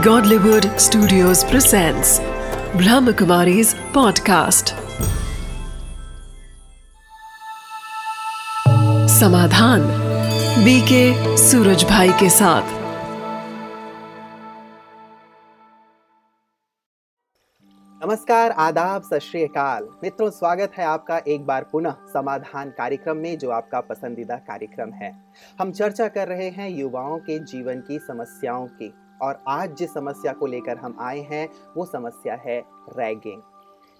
Godlywood Studios presents Brahmakumari's podcast. Samadhan BK Suraj Bhai के साथ। नमस्कार, आदाब, सत श्री अकाल। मित्रों, स्वागत है आपका एक बार पुनः समाधान कार्यक्रम में, जो आपका पसंदीदा कार्यक्रम है। हम चर्चा कर रहे हैं युवाओं के जीवन की समस्याओं की। और आज जिस समस्या को लेकर हम आए हैं, वो समस्या है रैगिंग।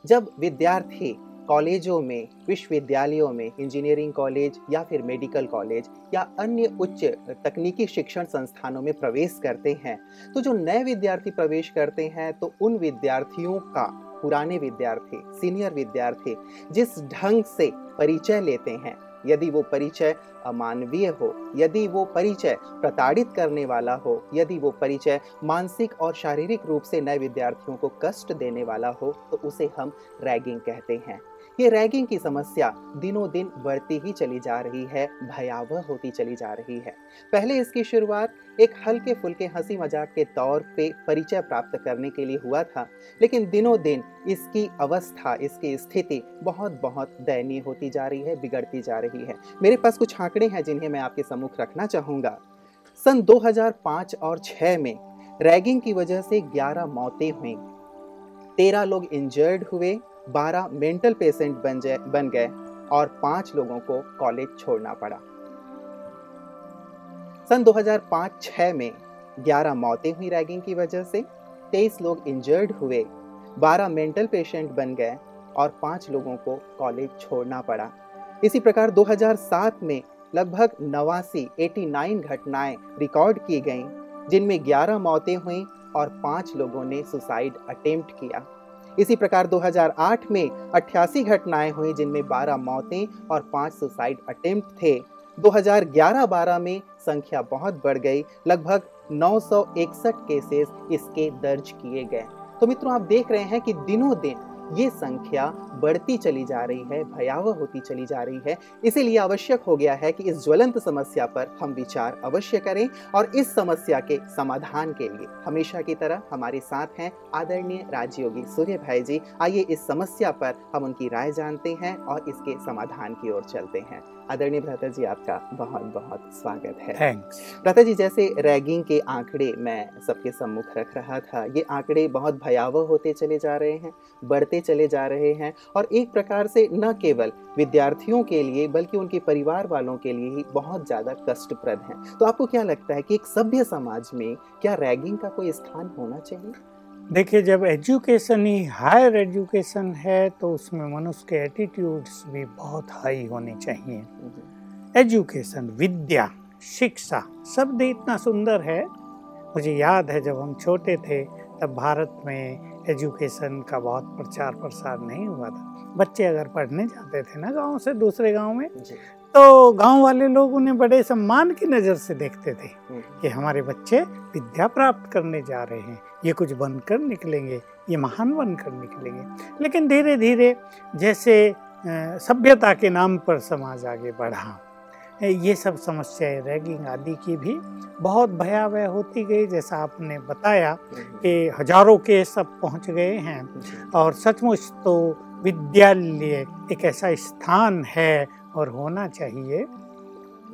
जब विद्यार्थी कॉलेजों में, विश्वविद्यालयों में, इंजीनियरिंग कॉलेज या फिर मेडिकल कॉलेज या अन्य उच्च तकनीकी शिक्षण संस्थानों में प्रवेश करते हैं तो जो नए विद्यार्थी प्रवेश करते हैं तो उन विद्यार्थियों का, पुराने विद्यार्थी, सीनियर विद्यार्थी, जिस ढंग से परिचय लेते हैं यदि वो परिचय अमानवीय हो, यदि वो परिचय प्रताड़ित करने वाला हो, यदि वो परिचय मानसिक और शारीरिक रूप से नए विद्यार्थियों को कष्ट देने वाला हो तो उसे हम रैगिंग कहते हैं। ये रैगिंग की समस्या दिनों दिन बढ़ती ही चली जा रही है, भयावह होती चली जा रही है। पहले इसकी शुरुआत एक हल्के फुल्के हँसी मज़ाक के तौर पे परिचय प्राप्त करने के लिए हुआ था, लेकिन दिनों दिन इसकी अवस्था, इसकी स्थिति बहुत बहुत दयनीय होती जा रही है, बिगड़ती जा रही है। मेरे पास कुछ आंकड़े हैं जिन्हें मैं आपके सम्मुख रखना चाहूँगा। सन 2005 और 6 में रैगिंग की वजह से 11 मौतें हुई। तेरह लोग इंजर्ड हुए बारह मेंटल पेशेंट बन जाए, बन गए और पाँच लोगों को कॉलेज छोड़ना पड़ा। सन 2005-6 में 11 मौतें हुई रैगिंग की वजह से 23 लोग इंजर्ड हुए 12 मेंटल पेशेंट बन गए और पाँच लोगों को कॉलेज छोड़ना पड़ा। इसी प्रकार 2007 में लगभग नवासी 89 घटनाएँ रिकॉर्ड की गईं, जिनमें 11 मौतें हुई और पाँच लोगों ने सुसाइड अटेम्प्ट किया। इसी प्रकार 2008 में 88 घटनाएँ हुई, जिनमें 12 मौतें और 5 सुसाइड अटेम्प्ट थे। 2011-12 में संख्या बहुत बढ़ गई, लगभग 961 केसेस इसके दर्ज किए गए। तो मित्रों, आप देख रहे हैं कि दिनों दिन ये संख्या बढ़ती चली जा रही है, भयावह होती चली जा रही है। इसीलिए आवश्यक हो गया है कि इस ज्वलंत समस्या पर हम विचार अवश्य करें और इस समस्या के समाधान के लिए हमेशा की तरह हमारे साथ हैं आदरणीय राजयोगी सूर्य भाई जी। आइए इस समस्या पर हम उनकी राय जानते हैं और इसके समाधान की ओर चलते हैं। आदरणीय भ्राता जी आपका बहुत बहुत स्वागत है। थैंक्स भ्राता जी जैसे रैगिंग के आंकड़े मैं सबके सम्मुख रख रहा था ये आंकड़े बहुत भयावह होते चले जा रहे हैं बढ़ते चले जा रहे हैं और एक प्रकार से न केवल विद्यार्थियों के लिए बल्कि उनके परिवार वालों के लिए ही बहुत ज़्यादा कष्टप्रद हैं। तो आपको क्या लगता है कि एक सभ्य समाज में क्या रैगिंग का कोई स्थान होना चाहिए? देखिए जब एजुकेशन ही हायर एजुकेशन है तो उसमें मनुष्य के एटीट्यूड्स भी बहुत हाई होने चाहिए। एजुकेशन विद्या शिक्षा शब्द इतना सुंदर है। मुझे याद है जब हम छोटे थे तब भारत में एजुकेशन का बहुत प्रचार प्रसार नहीं हुआ था। बच्चे अगर पढ़ने जाते थे ना गाँव से दूसरे गाँव में तो गाँव वाले लोग उन्हें बड़े सम्मान की नज़र से देखते थे कि हमारे बच्चे विद्या प्राप्त करने जा रहे हैं। ये कुछ बनकर निकलेंगे ये महान बनकर निकलेंगे। लेकिन धीरे धीरे जैसे सभ्यता के नाम पर समाज आगे बढ़ा ये सब समस्याएँ रैगिंग आदि की भी बहुत भयावह होती गई। जैसा आपने बताया कि हज़ारों के सब पहुँच गए हैं और सचमुच तो विद्यालय एक ऐसा स्थान है और होना चाहिए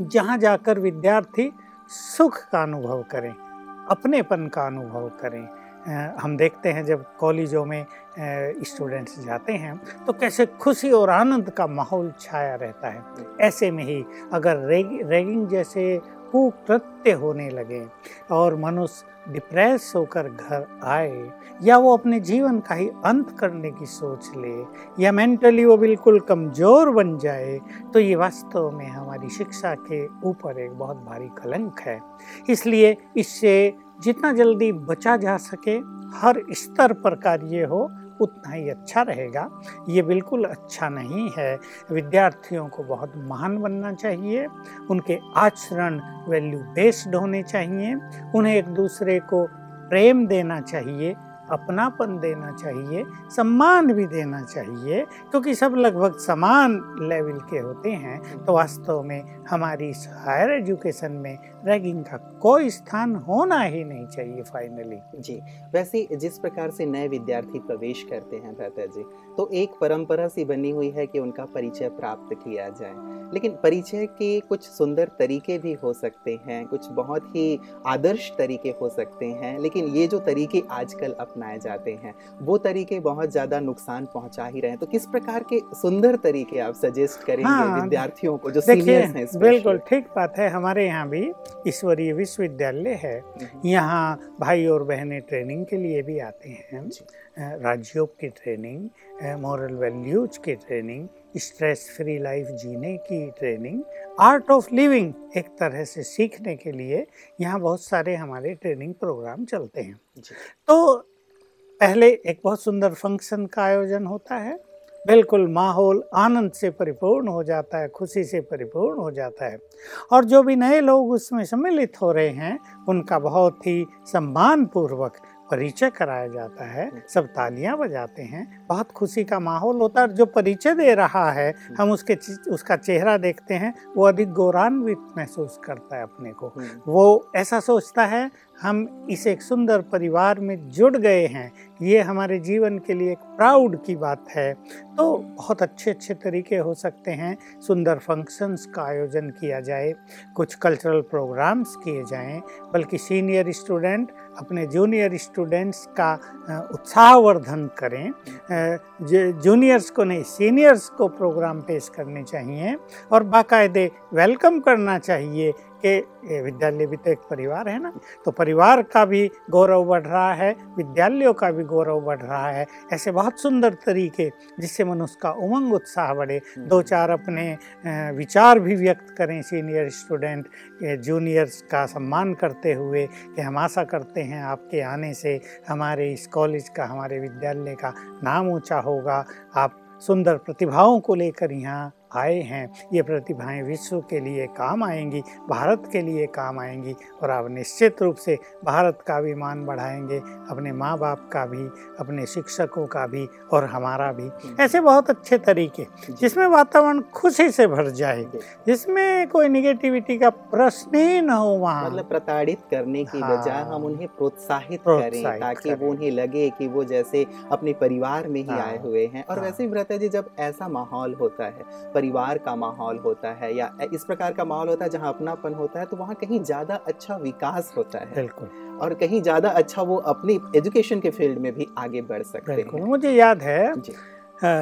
जहाँ जाकर विद्यार्थी सुख का अनुभव करें। अपनेपन का अनुभव करें। हम देखते हैं जब कॉलेजों में स्टूडेंट्स जाते हैं तो कैसे खुशी और आनंद का माहौल छाया रहता है। ऐसे में ही अगर रेग, रेगिंग जैसे कुकृत्य होने लगे और मनुष्य डिप्रेस होकर घर आए या वो अपने जीवन का ही अंत करने की सोच ले या मेंटली वो बिल्कुल कमज़ोर बन जाए तो ये वास्तव में हमारी शिक्षा के ऊपर एक बहुत भारी कलंक है। इसलिए इससे जितना जल्दी बचा जा सके, हर स्तर पर कार्य हो उतना ही अच्छा रहेगा। ये बिल्कुल अच्छा नहीं है। विद्यार्थियों को बहुत महान बनना चाहिए। उनके आचरण वैल्यू बेस्ड होने चाहिए। उन्हें एक दूसरे को प्रेम देना चाहिए। अपनापन देना चाहिए सम्मान भी देना चाहिए क्योंकि सब लगभग समान लेवल के होते हैं तो वास्तव में हमारी इस हायर एजुकेशन में रैगिंग का कोई स्थान होना ही नहीं चाहिए फाइनली जी वैसे जिस प्रकार से नए विद्यार्थी प्रवेश करते हैं भ्राता जी तो एक परंपरा सी बनी हुई है कि उनका परिचय प्राप्त किया जाए। लेकिन परिचय के कुछ सुंदर तरीके भी हो सकते हैं कुछ बहुत ही आदर्श तरीके हो सकते हैं लेकिन ये जो तरीके आजकल अपनाए जाते हैं। वो तरीके बहुत ज़्यादा नुकसान पहुँचा ही रहे हैं। तो किस प्रकार के सुंदर तरीके आप सजेस्ट करेंगे हाँ, विद्यार्थियों को जो सीनियर्स हैं बिल्कुल ठीक बात है। हमारे यहाँ भी ईश्वरीय विश्वविद्यालय है। हम्म, यहाँ भाई और बहनें ट्रेनिंग के लिए भी आते हैं। राजयोग की ट्रेनिंग मॉरल वैल्यूज़ की ट्रेनिंग स्ट्रेस फ्री लाइफ जीने की ट्रेनिंग आर्ट ऑफ़ लिविंग एक तरह से सीखने के लिए यहाँ बहुत सारे हमारे ट्रेनिंग प्रोग्राम चलते हैं। तो पहले एक बहुत सुंदर फ़ंक्शन का आयोजन होता है। बिल्कुल माहौल आनंद से परिपूर्ण हो जाता है खुशी से परिपूर्ण हो जाता है। और जो भी नए लोग उसमें सम्मिलित हो रहे हैं उनका बहुत ही सम्मानपूर्वक परिचय कराया जाता है। सब तालियाँ बजाते हैं। बहुत खुशी का माहौल होता है जो परिचय दे रहा है हम उसके उसका चेहरा देखते हैं वो अधिक गौरवान्वित महसूस करता है अपने को। हम्म, वो ऐसा सोचता है हम इस एक सुंदर परिवार में जुड़ गए हैं। ये हमारे जीवन के लिए एक प्राउड की बात है। तो बहुत अच्छे अच्छे तरीके हो सकते हैं सुंदर फ़ंक्शंस का आयोजन किया जाए, कुछ कल्चरल प्रोग्राम्स किए जाएँ, बल्कि सीनियर स्टूडेंट अपने जूनियर स्टूडेंट्स का उत्साहवर्धन करें। जूनियर्स को नहीं सीनियर्स को प्रोग्राम पेश करने चाहिए और बाकायदे वेलकम करना चाहिए। कि विद्यालय भी तो एक परिवार है ना? तो परिवार का भी गौरव बढ़ रहा है विद्यालयों का भी गौरव बढ़ रहा है ऐसे बहुत सुंदर तरीके जिससे मनुष्य का उमंग उत्साह बढ़े। दो चार अपने विचार भी व्यक्त करें सीनियर स्टूडेंट जूनियर्स का सम्मान करते हुए कि हम आशा करते हैं आपके आने से हमारे इस कॉलेज का हमारे विद्यालय का नाम ऊँचा होगा। आप सुंदर प्रतिभाओं को लेकर यहाँ आए हैं ये प्रतिभाएँ विश्व के लिए काम आएँगी भारत के लिए काम आएँगी और आप निश्चित रूप से भारत का भी मान बढ़ाएँगे अपने माँ बाप का भी अपने शिक्षकों का भी और हमारा भी ऐसे बहुत अच्छे तरीके जिसमें वातावरण खुशी से भर जाए जिसमें कोई निगेटिविटी का प्रश्न ही न हो वहाँ मतलब प्रताड़ित करने की हाँ। बजाय हम उन्हें प्रोत्साहित करें ताकि। वो उन्हें लगे कि वो जैसे अपने परिवार में ही हाँ। आए हुए हैं और हाँ। वैसे भी व्रता जी जब ऐसा माहौल होता है परिवार का माहौल होता है या इस प्रकार का माहौल होता है जहाँ अपनापन होता है तो वहाँ कहीं ज़्यादा अच्छा विकास होता है। बिल्कुल। और कहीं ज़्यादा अच्छा वो अपनी एजुकेशन के फ़ील्ड में भी आगे बढ़ सकते हैं। मुझे याद है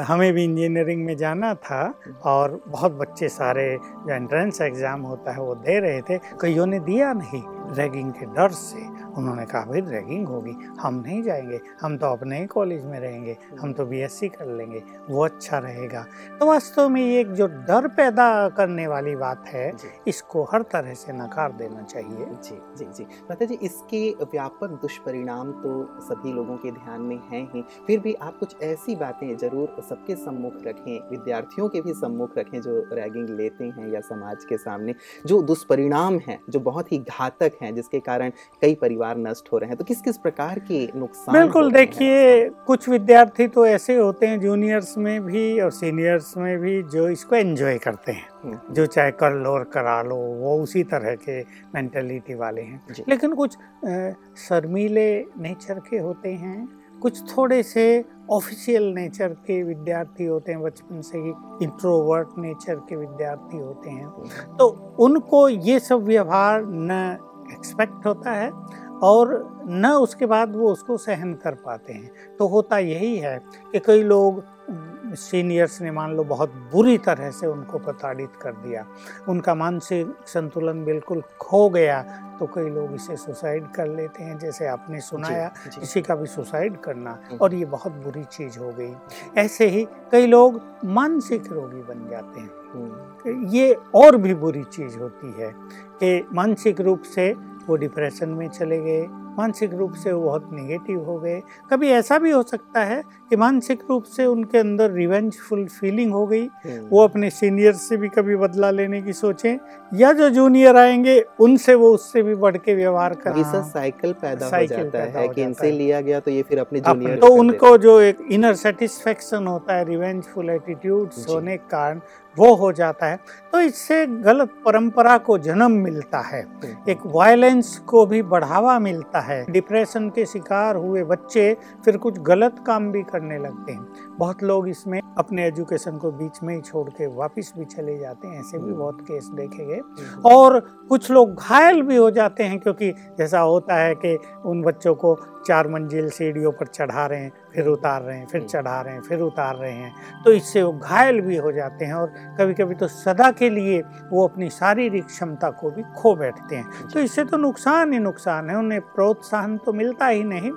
हमें भी इंजीनियरिंग में जाना था और बहुत बच्चे सारे जो एंट्रेंस एग्ज़ाम होता है वो दे रहे थे कईयों ने दिया नहीं। रैगिंग के डर से उन्होंने कहा भाई रैगिंग होगी। हम नहीं जाएँगे। हम तो अपने ही कॉलेज में रहेंगे। हम तो बीएससी कर लेंगे। वो अच्छा रहेगा। तो वास्तव में ये एक जो डर पैदा करने वाली बात है इसको हर तरह से नकार देना चाहिए। जी जी जी। माता जी इसके व्यापक दुष्परिणाम तो सभी लोगों के ध्यान में हैं ही। फिर भी आप कुछ ऐसी बातें ज़रूर सबके सम्मुख रखें विद्यार्थियों के भी सम्मुख रखें जो रैगिंग लेते हैं या समाज के सामने। जो दुष्परिणाम हैं जो बहुत ही घातक हैं जिसके कारण कई परिवार नष्ट हो रहे हैं। तो किस किस प्रकार के नुकसान बिल्कुल हो हैं? देखिए कुछ विद्यार्थी तो ऐसे होते हैं जूनियर्स में भी और सीनियर्स में भी जो इसको एंजॉय करते हैं। हम्म, जो चाहे कर लो और करा लो वो उसी तरह के मेंटेलिटी वाले हैं। लेकिन कुछ शर्मीले नेचर के होते हैं कुछ थोड़े से ऑफिशियल नेचर के विद्यार्थी होते हैं बचपन से ही इंट्रोवर्ट नेचर के विद्यार्थी होते हैं। तो उनको ये सब व्यवहार न एक्सपेक्ट होता है और न उसके बाद वो उसको सहन कर पाते हैं। तो होता यही है कि कई लोग सीनियर्स ने मान लो बहुत बुरी तरह से उनको प्रताड़ित कर दिया। उनका मानसिक संतुलन बिल्कुल खो गया तो कई लोग इसे सुसाइड कर लेते हैं जैसे आपने सुनाया जी, जी, किसी का भी सुसाइड करना। हम्म। और ये बहुत बुरी चीज़ हो गई। ऐसे ही कई लोग मानसिक रोगी बन जाते हैं। ये और भी बुरी चीज़ होती है कि मानसिक रूप से वो डिप्रेशन में चले गए मानसिक रूप से वो बहुत नेगेटिव हो गए। कभी ऐसा भी हो सकता है कि मानसिक रूप से उनके अंदर रिवेंजफुल फीलिंग हो गई हम्म। वो अपने सीनियर से भी कभी बदला लेने की सोचें या जो जूनियर आएँगे उनसे वो उससे भी बढ़ के व्यवहार कर। साइकिल पैदा हो जाता पैदा है कि इनसे लिया गया तो ये फिर अपने जूनियर तो उनको जो एक इनर सेटिस्फेक्शन होता है रिवेंजफुल एटीट्यूड्स होने के कारण वो हो जाता है। तो इससे गलत परंपरा को जन्म मिलता है। एक वायलेंस को भी बढ़ावा मिलता है। डिप्रेशन के शिकार हुए बच्चे फिर कुछ गलत काम भी करने लगते हैं। बहुत लोग इसमें अपने एजुकेशन को बीच में ही छोड़ के वापस भी चले जाते हैं। ऐसे भी बहुत केस देखे गए। और कुछ लोग घायल भी हो जाते हैं क्योंकि जैसा होता है कि उन बच्चों को चार मंजिल सीढ़ियों पर चढ़ा रहे हैं। फिर उतार रहे हैं फिर चढ़ा रहे हैं फिर उतार रहे हैं। तो इससे वो घायल भी हो जाते हैं और कभी कभी तो सदा के लिए वो अपनी शारीरिक क्षमता को भी खो बैठते हैं। तो इससे तो नुकसान ही नुकसान है उन्हें प्रोत्साहन तो मिलता ही नहीं।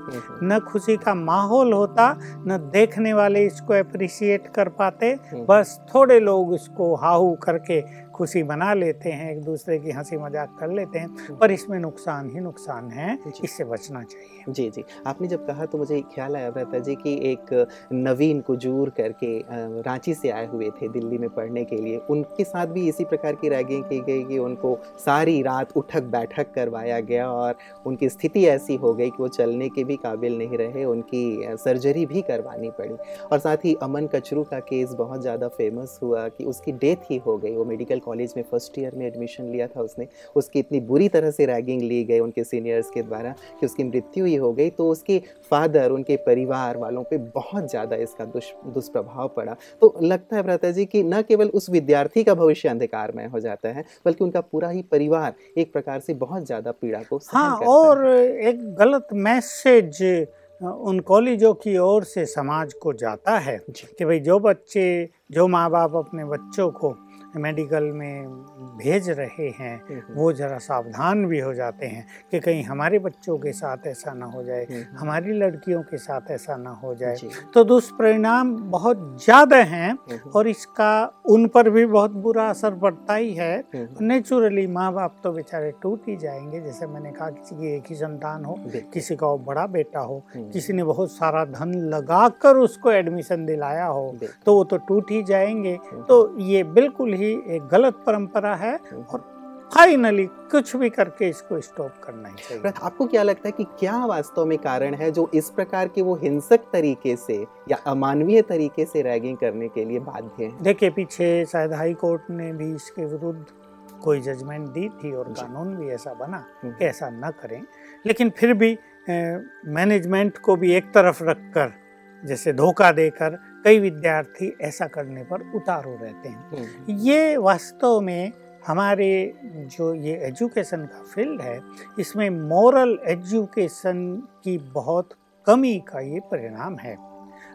न खुशी का माहौल होता न देखने वाले इसको अप्रिशिएट कर पाते। बस थोड़े लोग इसको हाहू करके खुशी मना लेते हैं एक दूसरे की हँसी मज़ाक कर लेते हैं पर इसमें नुकसान ही नुकसान है इससे बचना चाहिए। जी जी। आपने जब कहा तो मुझे ख्याल आया भ्राता जी कि एक नवीन कुजूर करके रांची से आए हुए थे दिल्ली में पढ़ने के लिए। उनके साथ भी इसी प्रकार की रैगिंग की गई कि उनको सारी रात उठक बैठक करवाया गया और उनकी स्थिति ऐसी हो गई कि वो चलने के भी काबिल नहीं रहे उनकी सर्जरी भी करवानी पड़ी। और साथ ही अमन कचरू का केस बहुत ज़्यादा फ़ेमस हुआ कि उसकी डेथ ही हो गई वो मेडिकल कॉलेज में फ़र्स्ट ईयर में एडमिशन लिया था उसने। उसकी इतनी बुरी तरह से रैगिंग ली गई उनके सीनियर्स के द्वारा कि उसकी मृत्यु ही हो गई। तो उसके फादर उनके परिवार वालों पे बहुत ज़्यादा इसका दुष दुष्प्रभाव पड़ा। तो लगता है भ्राता जी कि न केवल उस विद्यार्थी का भविष्य अंधकारमय हो जाता है बल्कि उनका पूरा ही परिवार एक प्रकार से बहुत ज़्यादा पीड़ा को हाँ और एक गलत मैसेज उन कॉलेजों की ओर से समाज को जाता है कि भाई जो बच्चे जो माँ बाप अपने बच्चों को मेडिकल में भेज रहे हैं हम्म, वो ज़रा सावधान भी हो जाते हैं कि कहीं हमारे बच्चों के साथ ऐसा ना हो जाए हम्म, हम्म, हमारी लड़कियों के साथ ऐसा ना हो जाए। तो दुष्परिणाम बहुत ज़्यादा हैं हम्म, और इसका उन पर भी बहुत बुरा असर पड़ता ही है। हम्म, नेचुरली माँ बाप तो बेचारे टूट ही जाएँगे जैसे मैंने कहा किसी की एक ही संतान हो किसी का बड़ा बेटा हो हम्म, किसी ने बहुत सारा धन लगाकर उसको एडमिशन दिलाया हो तो वो तो टूट ही जाएँगे। हम्म, तो ये बिल्कुल ही एक गलत परंपरा है। और फाइनली कुछ भी करके इसको स्टॉप करना ही चाहिए। आपको क्या लगता है कि क्या वास्तव में कारण है जो इस प्रकार के वो हिंसक तरीके से या अमानवीय तरीके से रैगिंग करने के लिए बाध्य हैं? देखिए पीछे शायद हाई कोर्ट ने भी इसके विरुद्ध कोई जजमेंट दी थी और कानून भी ऐसा बना हम्म, कि ऐसा न करें। लेकिन फिर भी मैनेजमेंट को भी एक तरफ़ रखकर जैसे धोखा देकर कई विद्यार्थी ऐसा करने पर उतारू रहते हैं। हम्म, ये वास्तव में हमारे जो ये एजुकेशन का फ़ील्ड है इसमें मॉरल एजुकेशन की बहुत कमी का ये परिणाम है।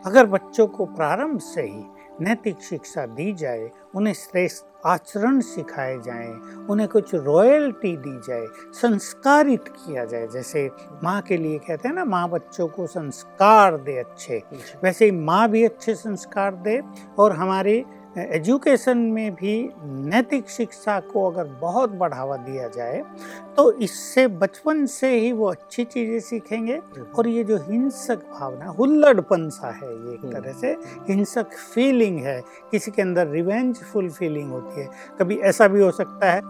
अगर बच्चों को प्रारंभ से ही नैतिक शिक्षा दी जाए उन्हें श्रेष्ठ आचरण सिखाए जाएँ, उन्हें कुछ रॉयल्टी दी जाए संस्कारित किया जाए। जैसे माँ के लिए कहते हैं ना माँ बच्चों को संस्कार दे अच्छे। वैसे ही माँ भी अच्छे संस्कार दे और हमारे एजुकेशन में भी नैतिक शिक्षा को अगर बहुत बढ़ावा दिया जाए तो इससे बचपन से ही वो अच्छी चीज़ें सीखेंगे। और ये जो हिंसक भावना हुल्लड़पन सा है ये एक तरह से हिंसक फीलिंग है किसी के अंदर रिवेंजफुल फीलिंग होती है। कभी ऐसा भी हो सकता है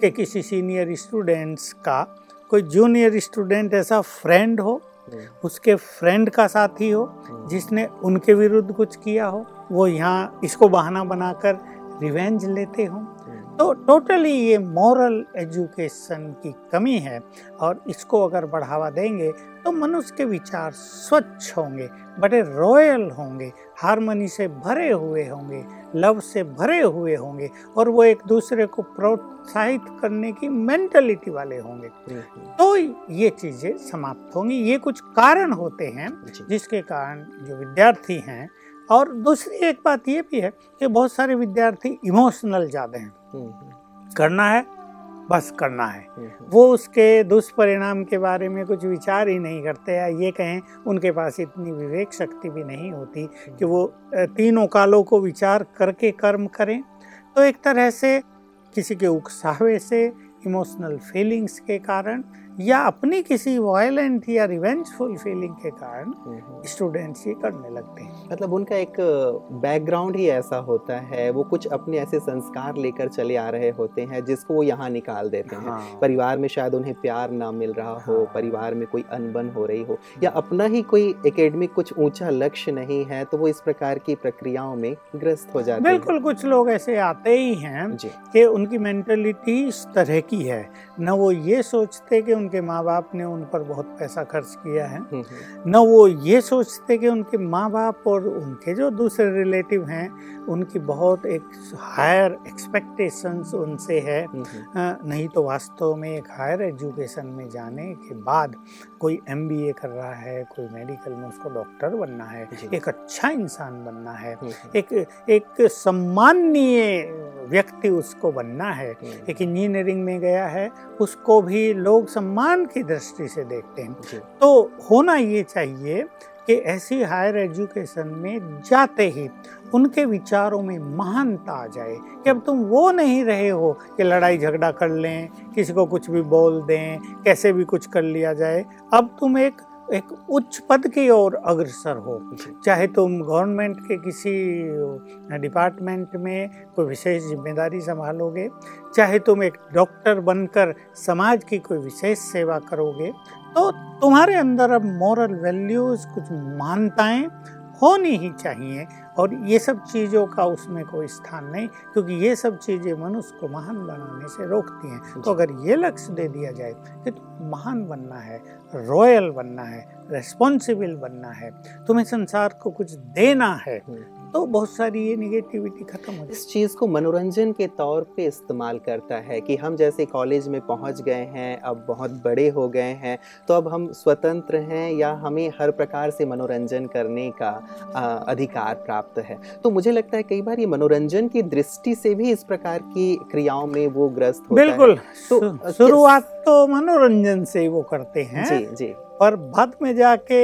कि किसी सीनियर स्टूडेंट्स का कोई जूनियर स्टूडेंट ऐसा फ्रेंड हो हम्म, उसके फ्रेंड का साथी हो हम्म, जिसने उनके विरुद्ध कुछ किया हो। वो यहाँ इसको बहाना बनाकर रिवेंज लेते हों। हम्म, तो टोटली ये मॉरल एजुकेशन की कमी है और इसको अगर बढ़ावा देंगे तो मनुष्य के विचार स्वच्छ होंगे बड़े रॉयल होंगे हारमोनी से भरे हुए होंगे लव से भरे हुए होंगे और वो एक दूसरे को प्रोत्साहित करने की मेंटलिटी वाले होंगे। हम्म, तो ये चीज़ें समाप्त होंगी। ये कुछ कारण होते हैं जिसके कारण जो विद्यार्थी हैं और दूसरी एक बात ये भी है कि बहुत सारे विद्यार्थी इमोशनल ज़्यादा हैं। हम्म, करना है बस करना है। हम्म, वो उसके दुष्परिणाम के बारे में कुछ विचार ही नहीं करते या ये कहें उनके पास इतनी विवेक शक्ति भी नहीं होती कि वो तीनों कालों को विचार करके कर्म करें। तो एक तरह से किसी के उकसावे से इमोशनल फीलिंग्स के कारण या अपनी किसी वायलेंट या रिवेंजफुल फीलिंग के कारण स्टूडेंट्स ये करने लगते हैं। मतलब उनका एक बैकग्राउंड ही ऐसा होता है वो कुछ अपने ऐसे संस्कार लेकर चले आ रहे होते हैं जिसको वो यहाँ निकाल देते हैं। हाँ, परिवार में शायद उन्हें प्यार ना मिल रहा हो हाँ। परिवार में कोई अनबन हो रही हो या अपना ही कोई एकेडमिक कुछ ऊँचा लक्ष्य नहीं है तो वो इस प्रकार की प्रक्रियाओं में ग्रस्त हो जाते हैं। बिल्कुल कुछ लोग ऐसे आते हैं हैं कि उनकी मेंटेलिटी इस तरह की है। न वो ये सोचते कि उनके माँ बाप ने उन पर बहुत पैसा खर्च किया है। हम्म, न वो ये सोचते कि उनके माँ बाप और उनके जो दूसरे रिलेटिव हैं उनकी बहुत एक हायर एक्सपेक्टेशंस उनसे है। हम्म, हम्म, नहीं तो वास्तव में एक हायर एजुकेशन में जाने के बाद कोई एमबीए कर रहा है कोई मेडिकल में उसको डॉक्टर बनना है एक अच्छा इंसान बनना है एक एक सम्माननीय व्यक्ति उसको बनना है। एक इंजीनियरिंग में गया है उसको भी लोग सम्मान की दृष्टि से देखते हैं। तो होना ये चाहिए कि ऐसी हायर एजुकेशन में जाते ही उनके विचारों में महानता आ जाए कि अब तुम वो नहीं रहे हो कि लड़ाई झगड़ा कर लें किसी को कुछ भी बोल दें कैसे भी कुछ कर लिया जाए। अब तुम एक एक उच्च पद की ओर अग्रसर हो। चाहे तुम गवर्नमेंट के किसी डिपार्टमेंट में कोई विशेष ज़िम्मेदारी संभालोगे, चाहे तुम एक डॉक्टर बनकर समाज की कोई विशेष सेवा करोगे तो तुम्हारे अंदर अब मॉरल वैल्यूज़ कुछ मान्यताएँ होनी ही चाहिए और ये सब चीज़ों का उसमें कोई स्थान नहीं क्योंकि ये सब चीज़ें मनुष्य को महान बनाने से रोकती हैं तो अगर ये लक्ष्य दे दिया जाए कि तुम महान बनना है रॉयल बनना है रेस्पॉन्सिबल बनना है तुम्हें संसार को कुछ देना है हम्म। तो बहुत सारी ये निगेटिविटी खत्म हो इस चीज़ को मनोरंजन के तौर पे इस्तेमाल करता है कि हम जैसे कॉलेज में पहुँच गए हैं अब बहुत बड़े हो गए हैं तो अब हम स्वतंत्र हैं या हमें हर प्रकार से मनोरंजन करने का आ, अधिकार प्राप्त है। तो मुझे लगता है कई बार ये मनोरंजन की दृष्टि से भी इस प्रकार की क्रियाओं में वो ग्रस्त होता बिल्कुल। तो, शुरुआत तो मनोरंजन से ही वो करते हैं जी जी। पर बाद में जाके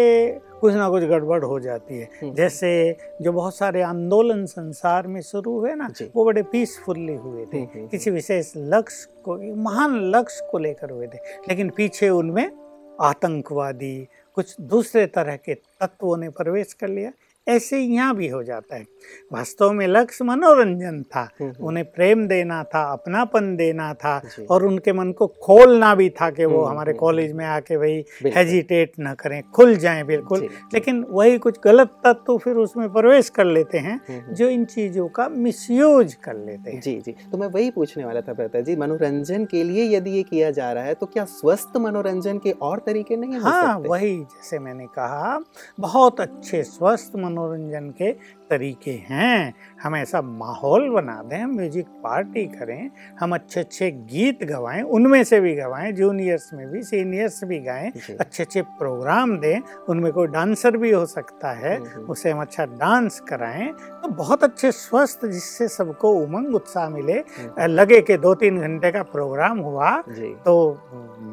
कुछ ना कुछ गड़बड़ हो जाती है। हम्म। जैसे जो बहुत सारे आंदोलन संसार में शुरू हुए ना वो बड़े पीसफुल्ली हुए थे। हम्म, हम्म, किसी विशेष लक्ष्य को महान लक्ष्य को लेकर हुए थे। लेकिन पीछे उनमें आतंकवादी कुछ दूसरे तरह के तत्वों ने प्रवेश कर लिया। ऐसे यहाँ भी हो जाता है। वास्तव में लक्ष्य मनोरंजन था। हम्म, हम्म, उन्हें प्रेम देना था अपनापन देना था और उनके मन को खोलना भी था कि वो हम्म, हमारे कॉलेज में आके भाई हेजिटेट न करें खुल जाएँ बिल्कुल। लेकिन वही कुछ गलत तत्व फिर उसमें प्रवेश कर लेते हैं। जो इन चीज़ों का मिसयूज कर लेते हैं। जी जी। तो मैं वही पूछने वाला था प्रता जी मनोरंजन के लिए यदि ये किया जा रहा है तो क्या स्वस्थ मनोरंजन के और तरीके नहीं हाँ वही जैसे मैंने कहा बहुत अच्छे स्वस्थ मनोरंजन के तरीके हैं। हम ऐसा माहौल बना दें हम म्यूज़िक पार्टी करें हम अच्छे अच्छे गीत गवाएँ उनमें से भी गवाएँ जूनियर्स में भी सीनियर्स भी गाएँ अच्छे अच्छे प्रोग्राम दें उनमें कोई डांसर भी हो सकता है हम्म, हम्म। उसे हम अच्छा डांस कराएँ तो बहुत अच्छे स्वस्थ जिससे सबको उमंग उत्साह मिले हम्म, लगे कि दो तीन घंटे का प्रोग्राम हुआ तो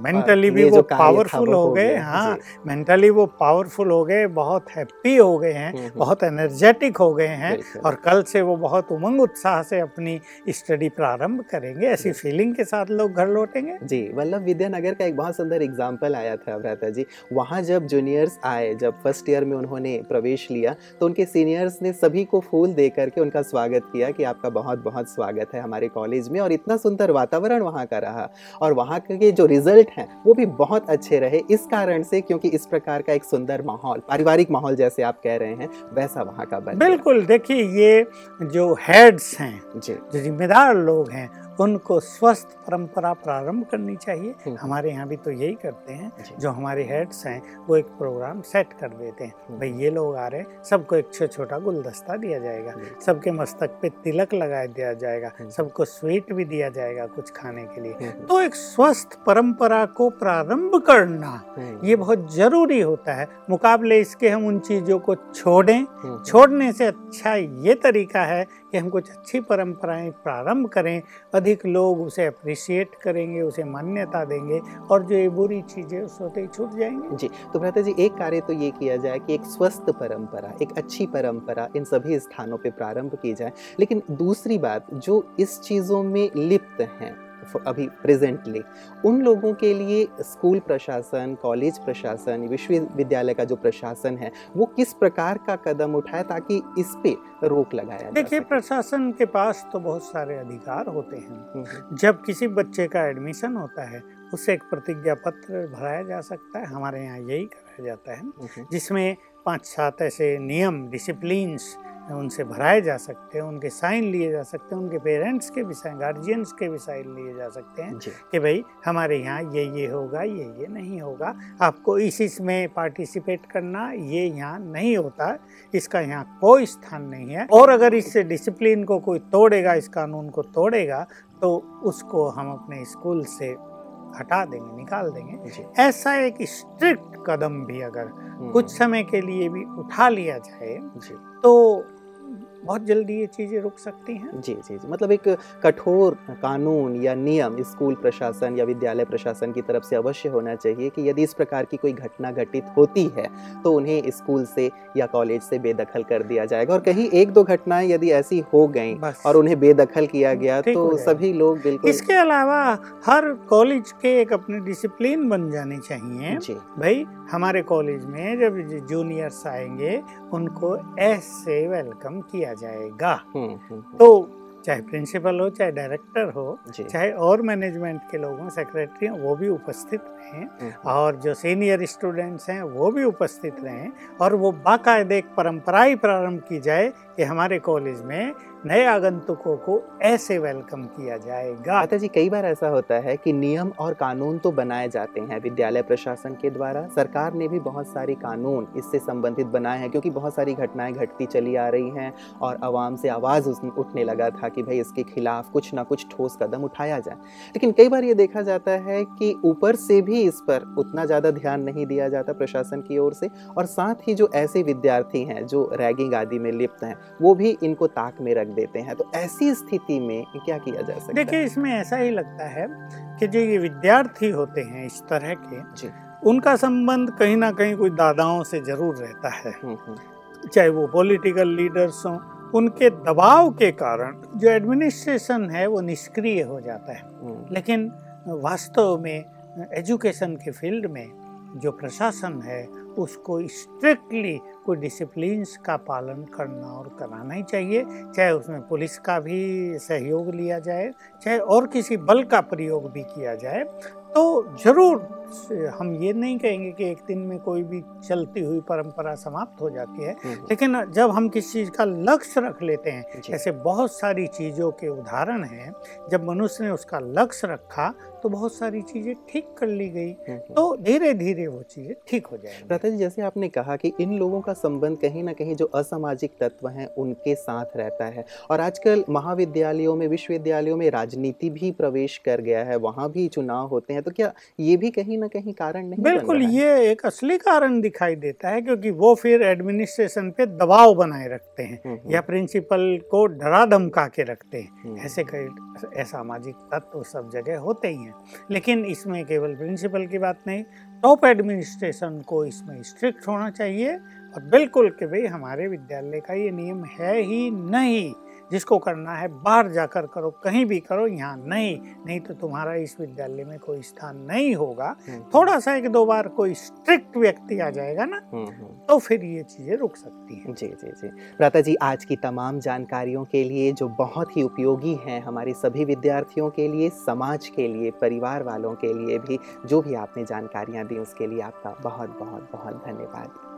मेंटली भी वो पावरफुल हो गए हाँ मेंटली वो पावरफुल हो गए बहुत हैप्पी हो गए हैं। बहुत एनर्जेटिक हो गए हैं और कल से वो बहुत उमंग उत्साह से अपनी स्टडी प्रारंभ करेंगे। ऐसी फीलिंग के साथ लोग घर लौटेंगे? जी वल्लभ विद्यानगर का एक बहुत सुंदर एग्ज़ाम्पल आया था भ्राता जी। वहाँ जब जूनियर्स आए जब फ़र्स्ट ईयर में उन्होंने प्रवेश लिया तो उनके सीनियर्स ने सभी को फूल दे करके उनका स्वागत किया कि आपका बहुत बहुत स्वागत है हमारे कॉलेज में और इतना सुंदर वातावरण वहाँ का रहा। और वहाँ के जो रिज़ल्ट हैं वो भी बहुत अच्छे रहे इस कारण से क्योंकि इस प्रकार का एक सुंदर माहौल पारिवारिक माहौल जैसे आप कह रहे हैं वैसा वहाँ का बन। बिल्कुल देखिए ये जो हेड्स हैं जी। जो जिम्मेदार लोग हैं उनको स्वस्थ परंपरा प्रारंभ करनी चाहिए। हम्म। हमारे यहाँ भी तो यही करते हैं जो। हमारे हेड्स हैं वो एक प्रोग्राम सेट कर देते हैं। हम्म। भाई ये लोग आ रहे हैं सबको एक छोटा छोटा गुलदस्ता दिया जाएगा सबके मस्तक पे तिलक लगा दिया जाएगा हम्म। सबको स्वीट भी दिया जाएगा कुछ खाने के लिए। हम्म, तो एक स्वस्थ परंपरा को प्रारंभ करना हम्म, ये बहुत ज़रूरी होता है। मुकाबले इसके हम उन चीज़ों को छोड़ें। हम्म, छोड़ने से अच्छा ये तरीका है कि हम कुछ अच्छी परंपराएँ प्रारंभ करें, अधिक लोग उसे अप्रिशिएट करेंगे, उसे मान्यता देंगे और जो ये बुरी चीज़ें उस होते ही छूट जाएँगे। जी तो भ्राता जी, एक कार्य तो ये किया जाए कि एक स्वस्थ परंपरा, एक अच्छी परंपरा इन सभी स्थानों पर प्रारंभ की जाए। लेकिन दूसरी बात, जो इस चीज़ों में लिप्त हैं अभी प्रेजेंटली उन लोगों के लिए स्कूल प्रशासन कॉलेज प्रशासन विश्वविद्यालय का जो प्रशासन है वो किस प्रकार का कदम उठाए ताकि इस पे रोक लगाया देखिए प्रशासन के पास तो बहुत सारे अधिकार होते हैं। जब किसी बच्चे का एडमिशन होता है उससे एक प्रतिज्ञा पत्र भराया जा सकता है। हमारे यहाँ यही कराया जाता है। जिसमें पाँच सात ऐसे नियम डिसिप्लिन्स उनसे भराए जा सकते हैं उनके साइन लिए जा सकते हैं उनके पेरेंट्स के भी साइन गार्जियंस के भी साइन लिए जा सकते हैं कि भाई हमारे यहाँ ये ये होगा ये ये नहीं होगा। आपको इस इसमें पार्टिसिपेट करना ये यहाँ नहीं होता इसका यहाँ कोई स्थान नहीं है। और अगर इस डिसिप्लिन को कोई तोड़ेगा इस कानून को तोड़ेगा तो उसको हम अपने स्कूल से हटा देंगे निकाल देंगे। ऐसा एक स्ट्रिक्ट कदम भी अगर हम्म। कुछ समय के लिए भी उठा लिया जाए तो बहुत जल्दी ये चीज़ें रुक सकती हैं। जी जी जी। मतलब एक कठोर कानून या नियम स्कूल प्रशासन या विद्यालय प्रशासन की तरफ़ से अवश्य होना चाहिए कि यदि इस प्रकार की कोई घटना घटित होती है तो उन्हें स्कूल से या कॉलेज से बेदखल कर दिया जाएगा। और कहीं एक दो घटनाएँ यदि ऐसी हो गई और उन्हें बेदखल किया गया तो सभी लोग बिल्कुल इसके अलावा हर कॉलेज के एक अपने डिसिप्लिन बन जाने चाहिए। भाई हमारे कॉलेज में जब जूनियर्स आएँगे उनको ऐसे वेलकम किया जाएगा। हम्म, हम्म, हम्म। तो चाहे प्रिंसिपल हो चाहे डायरेक्टर हो चाहे और मैनेजमेंट के लोग हों सेक्रेटरी हों वो भी उपस्थित रहें और जो सीनियर स्टूडेंट्स हैं वो भी उपस्थित रहें और वो बाकायदे एक परंपरा ही प्रारंभ की जाए कि हमारे कॉलेज में नए आगंतुकों को ऐसे वेलकम किया जाएगा। माता जी कई बार ऐसा होता है कि नियम और कानून तो बनाए जाते हैं विद्यालय प्रशासन के द्वारा। सरकार ने भी बहुत सारे कानून इससे संबंधित बनाए हैं क्योंकि बहुत सारी घटनाएँ घटती चली आ रही हैं और आवाम से आवाज़ उठने लगा था कि भाई इसके खिलाफ कुछ ना कुछ ठोस कदम उठाया जाए। लेकिन कई बार ये देखा जाता है कि ऊपर से भी इस पर उतना ज़्यादा ध्यान नहीं दिया जाता प्रशासन की ओर से और साथ ही जो ऐसे विद्यार्थी हैं, जो रैगिंग आदि में लिप्त हैं, वो भी इनको ताक में रख देते हैं। तो ऐसी स्थिति में क्या किया जा सकता है? देखिए इसमें ऐसा ही लगता है कि जो ये विद्यार्थी होते हैं इस तरह के जी। उनका संबंध कहीं ना कहीं कोई दादाओं से ज़रूर रहता है। हम्म, हम्म। चाहे वो पॉलिटिकल लीडर्स हों उनके दबाव के कारण जो एडमिनिस्ट्रेशन है वो निष्क्रिय हो जाता है। हम्म। लेकिन वास्तव में एजुकेशन के फ़ील्ड में जो प्रशासन है उसको स्ट्रिक्टली कोई डिसिप्लिन्स का पालन करना और कराना ही चाहिए, चाहे उसमें पुलिस का भी सहयोग लिया जाए, चाहे और किसी बल का प्रयोग भी किया जाए तो ज़रूर हम ये नहीं कहेंगे कि एक दिन में कोई भी चलती हुई परंपरा समाप्त हो जाती है हम्म, हम्म। लेकिन जब हम किसी चीज़ का लक्ष्य रख लेते हैं ऐसे बहुत सारी चीज़ों के उदाहरण हैं जब मनुष्य ने उसका लक्ष्य रखा तो बहुत सारी चीज़ें ठीक कर ली गई हम्म, तो धीरे धीरे वो चीज़ें ठीक हो जाए प्रथा जी जैसे आपने कहा कि इन लोगों का संबंध कहीं ना कहीं जो असामाजिक तत्व हैं उनके साथ रहता है और आजकल महाविद्यालयों में विश्वविद्यालयों में राजनीति भी प्रवेश कर गया है वहाँ भी चुनाव होते हैं तो क्या ये भी कहीं ना कहीं कारण नहीं बिल्कुल ये एक असली कारण दिखाई देता है क्योंकि वो फिर एडमिनिस्ट्रेशन पे दबाव बनाए रखते हैं हम्म, हम्म। या प्रिंसिपल को डरा धमका के रखते हैं हम्म। ऐसे कई असामाजिक तत्व सब जगह होते ही हैं लेकिन इसमें केवल प्रिंसिपल की बात नहीं टॉप एडमिनिस्ट्रेशन को इसमें स्ट्रिक्ट होना चाहिए और बिल्कुल कि भाई हमारे विद्यालय का ये नियम है ही नहीं जिसको करना है बाहर जाकर करो कहीं भी करो यहाँ नहीं नहीं तो तुम्हारा इस विद्यालय में कोई स्थान नहीं होगा हम्म। थोड़ा सा एक दो बार कोई स्ट्रिक्ट व्यक्ति आ जाएगा ना हम्म, हम्म। तो फिर ये चीज़ें रुक सकती हैं जी जी जी प्राता जी आज की तमाम जानकारियों के लिए जो बहुत ही उपयोगी हैं हमारे सभी विद्यार्थियों के लिए समाज के लिए परिवार वालों के लिए भी जो भी आपने जानकारियाँ दी उसके लिए आपका बहुत बहुत बहुत धन्यवाद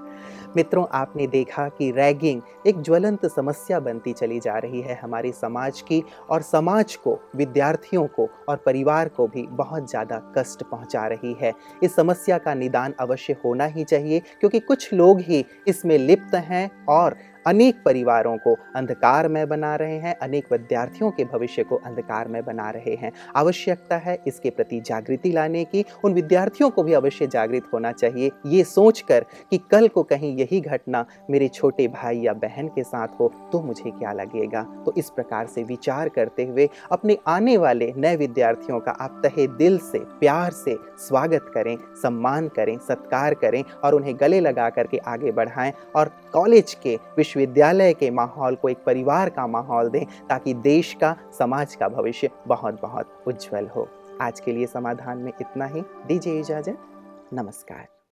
मित्रों, आपने देखा कि रैगिंग एक ज्वलंत समस्या बनती चली जा रही है हमारे समाज की और समाज को, विद्यार्थियों को और परिवार को भी बहुत ज़्यादा कष्ट पहुँचा रही है। इस समस्या का निदान अवश्य होना ही चाहिए, क्योंकि कुछ लोग ही इसमें लिप्त हैं और अनेक परिवारों को अंधकार में बना रहे हैं, अनेक विद्यार्थियों के भविष्य को अंधकार में बना रहे हैं। आवश्यकता है इसके प्रति जागृति लाने की, उन विद्यार्थियों को भी अवश्य जागृत होना चाहिए। ये सोचकर कि कल को कहीं यही घटना मेरे छोटे भाई या बहन के साथ हो तो मुझे क्या लगेगा? तो इस प्रकार से विचार करते हुए अपने आने वाले नए विद्यार्थियों का आप तहे दिल से, प्यार से स्वागत करें, सम्मान करें, सत्कार करें और उन्हें गले लगा करके आगे बढ़ाएँ और कॉलेज के, विश्वविद्यालय के माहौल को एक परिवार का माहौल दें ताकि देश का, समाज का भविष्य बहुत बहुत उज्जवल हो। आज के लिए समाधान में इतना ही। दीजिए इजाज़त। नमस्कार।